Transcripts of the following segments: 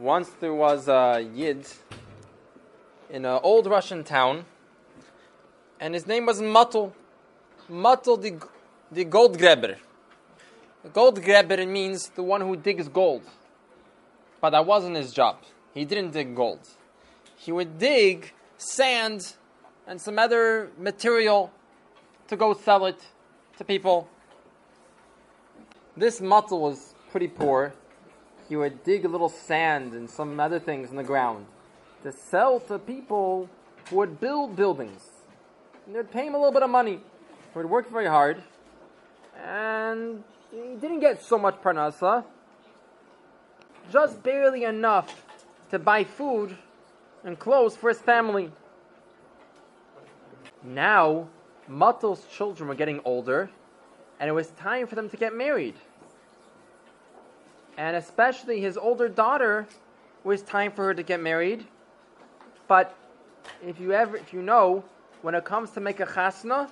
Once there was a Yid in an old Russian town, and his name was Matul. Matul the, the gold grabber. The Goldgräber means the one who digs gold. But that wasn't his job. He didn't dig gold. He would dig sand and some other material to go sell it to people. This Matul was pretty poor. He would dig a little sand and some other things in the ground to sell to people who would build buildings. And they'd pay him a little bit of money. He would work very hard. And he didn't get so much parnasa, just barely enough to buy food and clothes for his family. Now, Matul's children were getting older, and it was time for them to get married. And especially his older daughter it was time for her to get married. But if you ever if you know, when it comes to make a chasna,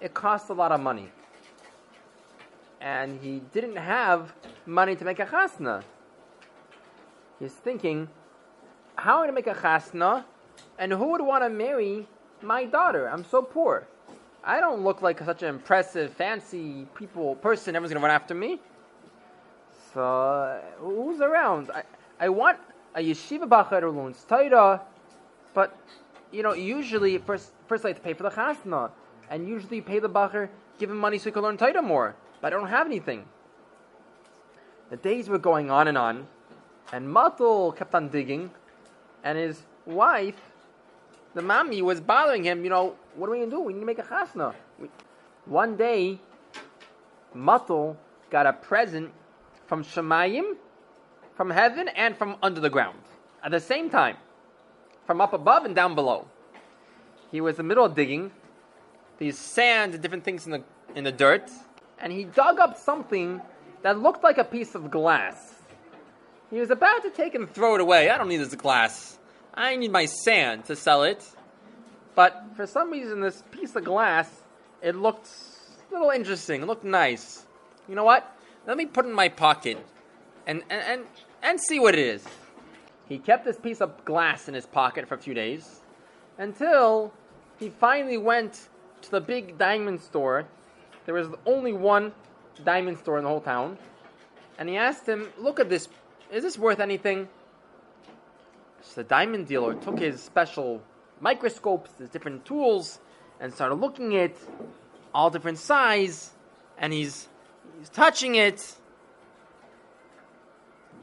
it costs a lot of money. And he didn't have money to make a chasna. He's thinking, how am I to make a chasna? And who would want to marry my daughter? I'm so poor. I don't look like such an impressive, fancy people person. Everyone's to run after me. So, uh, who's around? I, I want a yeshiva bachar who learns Torah, but, you know, usually first, first I have to pay for the chasna. And usually you pay the bachar, give him money so he can learn Torah more. But I don't have anything. The days were going on and on, and Matul kept on digging, and his wife, the mommy, was bothering him. You know, what are we gonna do? We need to make a chasna. We, one day, Matul got a present from Shamayim, from heaven, and from under the ground at the same time, from up above and down below. He was in the middle of digging these sand and different things in the in the dirt, and he dug up something that looked like a piece of glass. He was about to take and throw it away. I don't need this glass. I need my sand to sell it. But for some reason, this piece of glass, it looked a little interesting. It looked nice. You know what? Let me put in my pocket and, and, and, and see what it is. He kept this piece of glass in his pocket for a few days until he finally went to the big diamond store. There was only one diamond store in the whole town. And he asked him, Look at this. Is this worth anything? So the diamond dealer took his special microscopes, his different tools, and started looking at all different size, and he's he's touching it.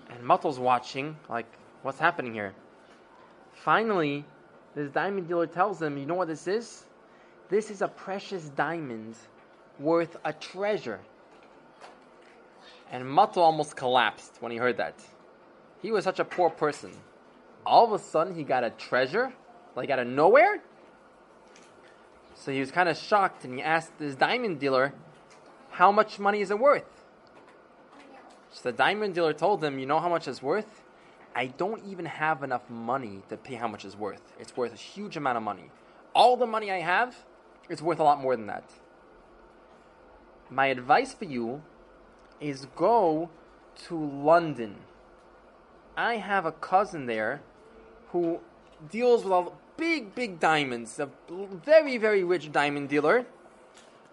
And Matul's watching, like, what's happening here? Finally, this diamond dealer tells him, you know what this is? This is a precious diamond worth a treasure. And Matul almost collapsed when he heard that. He was such a poor person. All of a sudden, he got a treasure, like out of nowhere. So he was kind of shocked and he asked this diamond dealer, How much money is it worth? So the diamond dealer told him, You know how much it's worth? I don't even have enough money to pay how much it's worth. It's worth a huge amount of money. All the money I have, it's worth a lot more than that. My advice for you is go to London. I have a cousin there who deals with all big, big diamonds, a very, very rich diamond dealer.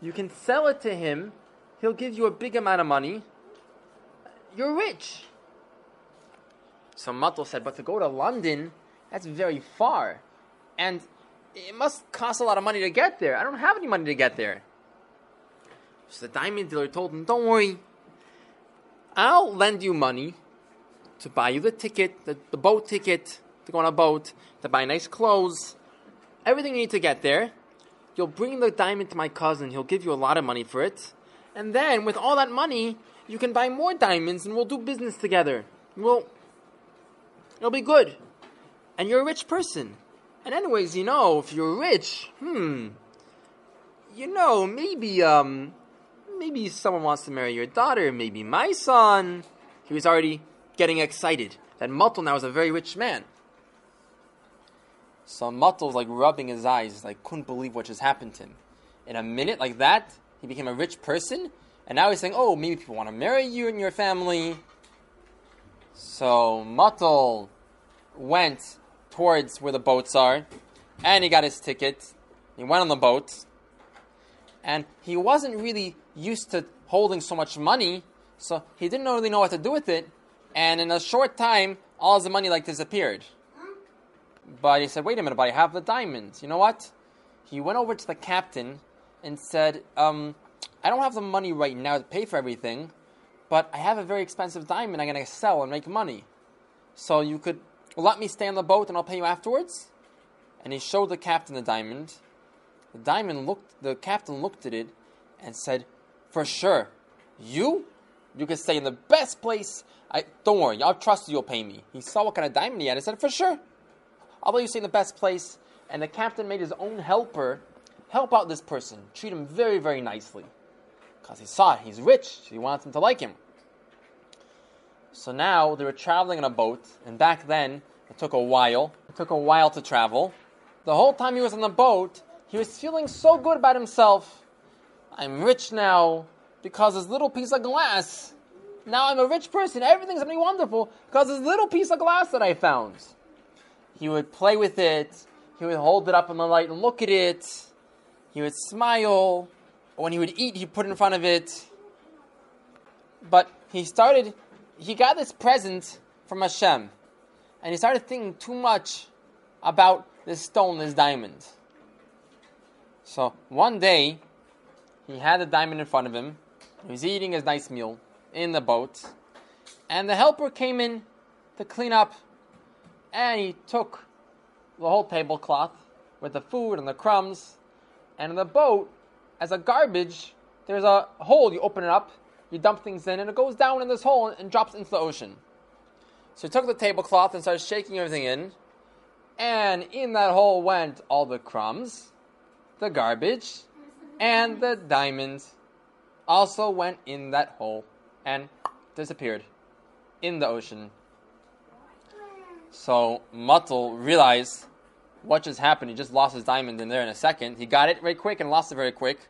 You can sell it to him, he'll give you a big amount of money. You're rich. So Matul said, but to go to London, that's very far. And it must cost a lot of money to get there. I don't have any money to get there. So the diamond dealer told him, Don't worry, I'll lend you money to buy you the ticket, the, the boat ticket, to go on a boat, to buy nice clothes, everything you need to get there. You'll bring the diamond to my cousin, he'll give you a lot of money for it. And then, with all that money, you can buy more diamonds and we'll do business together. We'll, it'll be good. And you're a rich person. And anyways, you know, if you're rich, hmm, you know, maybe, um, maybe someone wants to marry your daughter, maybe my son. He was already getting excited that Matul now is a very rich man. So was like rubbing his eyes, like couldn't believe what just happened to him. In a minute like that, he became a rich person, and now he's saying, "Oh, maybe people want to marry you and your family." So Muttel went towards where the boats are, and he got his ticket. He went on the boat, and he wasn't really used to holding so much money, so he didn't really know what to do with it. And in a short time, all his money like disappeared. But he said, "Wait a minute, but I have the diamonds. You know what?" He went over to the captain and said, um, "I don't have the money right now to pay for everything, but I have a very expensive diamond. I'm going to sell and make money. So you could let me stay on the boat, and I'll pay you afterwards." And he showed the captain the diamond. The diamond looked. The captain looked at it and said, "For sure, you, you can stay in the best place. I don't worry. I'll trust you. You'll pay me." He saw what kind of diamond he had. and said, "For sure, I'll let you stay in the best place." And the captain made his own helper help out this person, treat him very, very nicely, because he saw he's rich. So he wants him to like him. So now they were traveling in a boat, and back then it took a while. It took a while to travel. The whole time he was on the boat, he was feeling so good about himself. I'm rich now because this little piece of glass. Now I'm a rich person. Everything's gonna be wonderful because this little piece of glass that I found. He would play with it. He would hold it up in the light and look at it. He would smile. When he would eat, he'd put in front of it. But he started, he got this present from Hashem. And he started thinking too much about this stone, this diamond. So one day, he had the diamond in front of him. He was eating his nice meal in the boat. And the helper came in to clean up. And he took the whole tablecloth with the food and the crumbs. And in the boat, as a garbage, there's a hole. You open it up, you dump things in, and it goes down in this hole and drops into the ocean. So he took the tablecloth and started shaking everything in. And in that hole went all the crumbs, the garbage, and the diamond also went in that hole and disappeared in the ocean. So Muttel realized what just happened. He just lost his diamond in there in a second. He got it very quick and lost it very quick.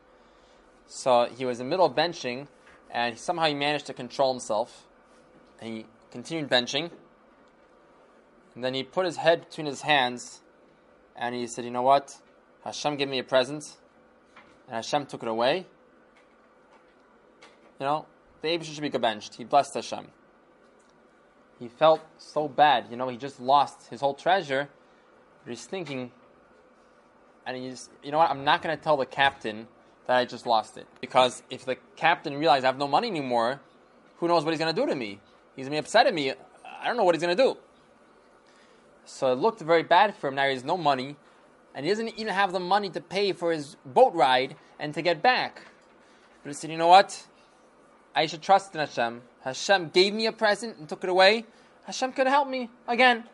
So he was in the middle of benching, and somehow he managed to control himself. And he continued benching. And then he put his head between his hands, and he said, "You know what? Hashem gave me a present, and Hashem took it away. You know, the Abishah should be benched. He blessed Hashem. He felt so bad. You know, he just lost his whole treasure. But he's thinking, and he's, you know what? I'm not going to tell the captain that I just lost it because if the captain realizes I have no money anymore, who knows what he's going to do to me? He's going to be upset at me. I don't know what he's going to do. So it looked very bad for him. Now he has no money, and he doesn't even have the money to pay for his boat ride and to get back. But he said, you know what? I should trust in Hashem. Hashem gave me a present and took it away. Hashem could help me again.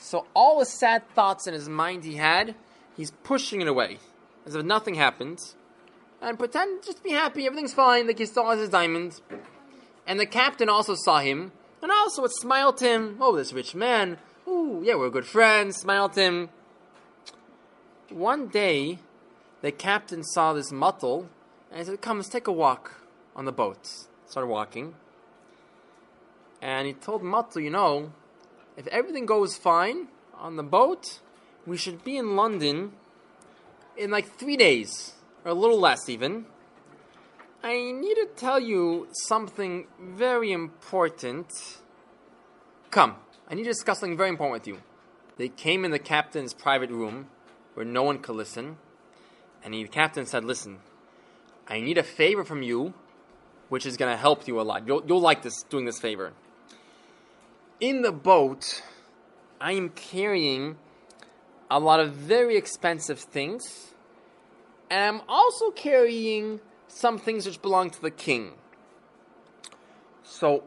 So all the sad thoughts in his mind he had, he's pushing it away as if nothing happened, and pretend just be happy, everything's fine, like he has his diamond. And the captain also saw him, and also would smile to him. Oh, this rich man. Ooh, yeah, we're good friends. Smiled him. One day, the captain saw this muttel, and he said, "Come, let's take a walk on the boat." Started walking, and he told Muttel, "You know, if everything goes fine on the boat, we should be in London in like three days, or a little less even. I need to tell you something very important. Come, I need to discuss something very important with you. They came in the captain's private room where no one could listen, and the captain said, Listen, I need a favor from you, which is going to help you a lot. You'll, you'll like this, doing this favor. In the boat, I am carrying a lot of very expensive things, and I'm also carrying some things which belong to the king. So,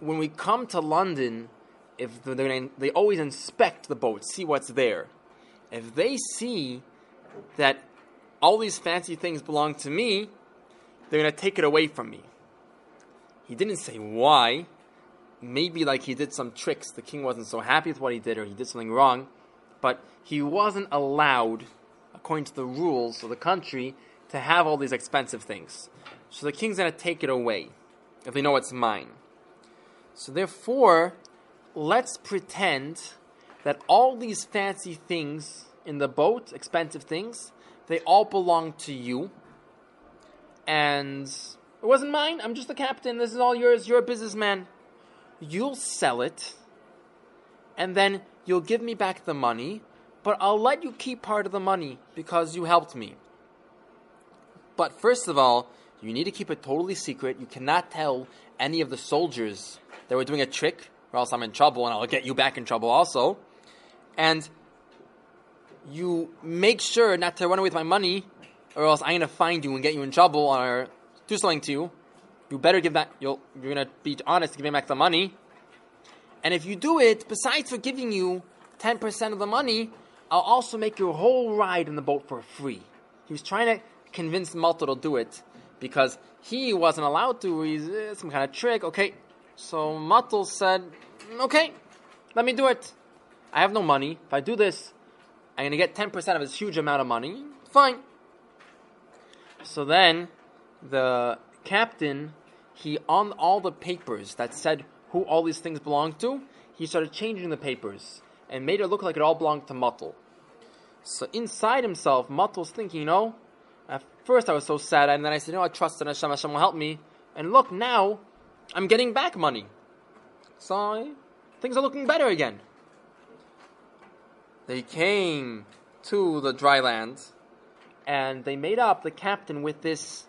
when we come to London, if they they always inspect the boat, see what's there. If they see that all these fancy things belong to me, they're going to take it away from me. He didn't say why. Maybe like he did some tricks. The king wasn't so happy with what he did, or he did something wrong. But he wasn't allowed, according to the rules of the country, to have all these expensive things. So the king's to take it away if they know it's mine. So therefore, let's pretend that all these fancy things in the boat, expensive things, they all belong to you. And it wasn't mine. I'm just the captain. This is all yours. You're a businessman. You'll sell it, and then you'll give me back the money, but I'll let you keep part of the money because you helped me. But first of all, you need to keep it totally secret. You cannot tell any of the soldiers that we're doing a trick, or else I'm in trouble and I'll get you back in trouble also. And you make sure not to run away with my money, or else I'm going to find you and get you in trouble or do something to you. You better give that, you're going to be honest me back the money. And if you do it, besides for giving you 10% of the money, I'll also make your whole ride in the boat for free. He was trying to convince Matul to do it because he wasn't allowed to. He's uh, some kind of trick. Okay, so Matul said, "Okay, let me do it. I have no money. If I do this, I'm gonna get ten percent of this huge amount of money. Fine." So then, the captain, he on all the papers that said who all these things belonged to, he started changing the papers and made it look like it all belonged to Matul. So inside himself, Matul's thinking, you know, at first I was so sad, and then I said, you know, I trust in Hashem, Hashem will help me. And look, now I'm getting back money. So things are looking better again. They came to the dry land, and they made up the captain with this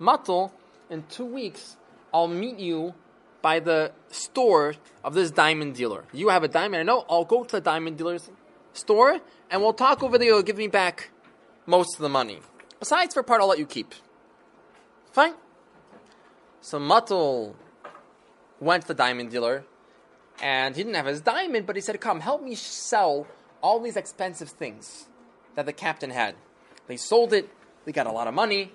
matul. In two weeks, I'll meet you by the store of this diamond dealer. You have a diamond, I know. I'll go to the diamond dealer's store, and we'll talk over there. You'll give me back most of the money. Besides, for part, I'll let you keep. Fine. So Matul went to the diamond dealer, and he didn't have his diamond, but he said, "Come, help me sell all these expensive things that the captain had." They sold it. They got a lot of money,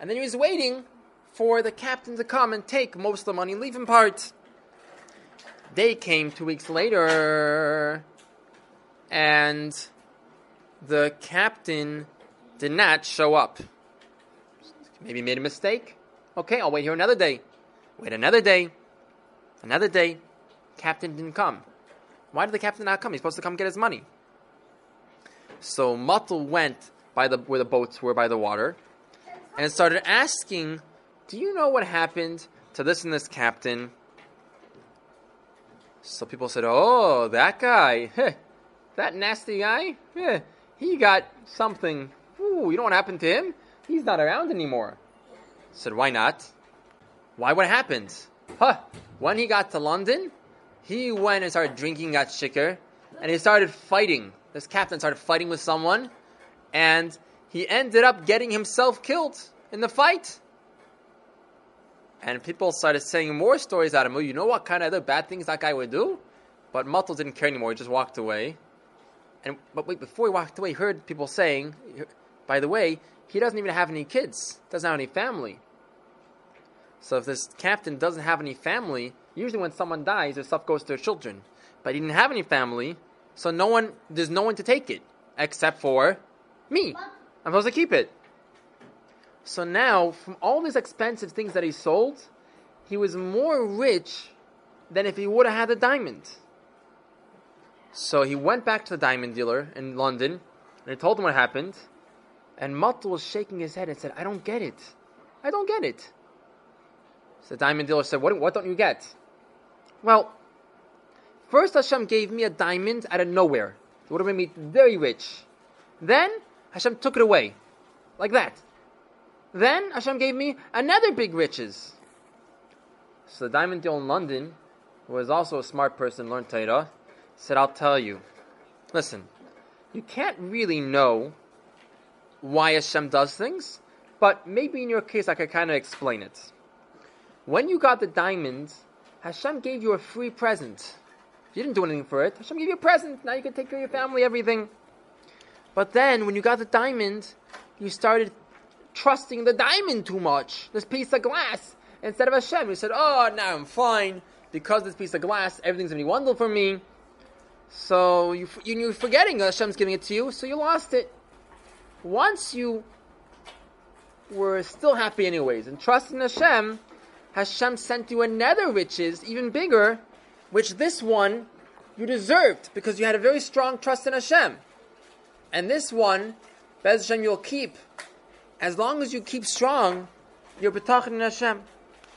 and then he was waiting for the captain to come and take most of the money and leave him part. They came two weeks later, and the captain did not show up. Maybe made a mistake. Okay, I'll wait here another day. Wait another day. Another day. Captain didn't come. Why did the captain not come? He's supposed to come get his money. So Matul went by the where the boats were by the water and started asking, Do you know what happened to this and this captain? So people said, Oh, that guy. that nasty guy? he got something. Ooh, you know what happened to him? He's not around anymore. Said, Why not? Why what happened? Huh. When he got to London, he went and started drinking, got shicker, and he started fighting. This captain started fighting with someone, and he ended up getting himself killed in the fight. And people started saying more stories out of him. You know what kind of other bad things that guy would do? But Matul didn't care anymore. He just walked away. And but wait, before he walked away, he heard people saying, by the way, he doesn't even have any kids. Doesn't have any family. So if this captain doesn't have any family, usually when someone dies, their stuff goes to their children. But he didn't have any family, so no one, there's no one to take it except for me. I'm supposed to keep it. So now, from all these expensive things that he sold, he was more rich than if he would have had a diamond. So he went back to the diamond dealer in London and he told him what happened. And Matul was shaking his head and said, I don't get it. I don't get it. So the diamond dealer said, What, what don't you get? Well, first Hashem gave me a diamond out of nowhere. It would have made me very rich. Then Hashem took it away. Like that. Then Hashem gave me another big riches. So the diamond dealer in London, who was also a smart person, learned Torah, said, I'll tell you. Listen, you can't really know why Hashem does things, but maybe in your case I could kind of explain it. When you got the diamond, Hashem gave you a free present. You didn't do anything for it. Hashem gave you a present. Now you can take care of your family, everything. But then, when you got the diamond, you started trusting the diamond too much, this piece of glass, instead of Hashem. He said, Oh, now I'm fine. Because this piece of glass, everything's going to be wonderful for me. So you, you, are forgetting Hashem's giving it to you, so you lost it. Once you were still happy, anyways, and trusting Hashem, Hashem sent you another riches, even bigger, which this one you deserved because you had a very strong trust in Hashem. And this one, Bez Hashem, you'll keep as long as you keep strong, you're bitachon in Hashem.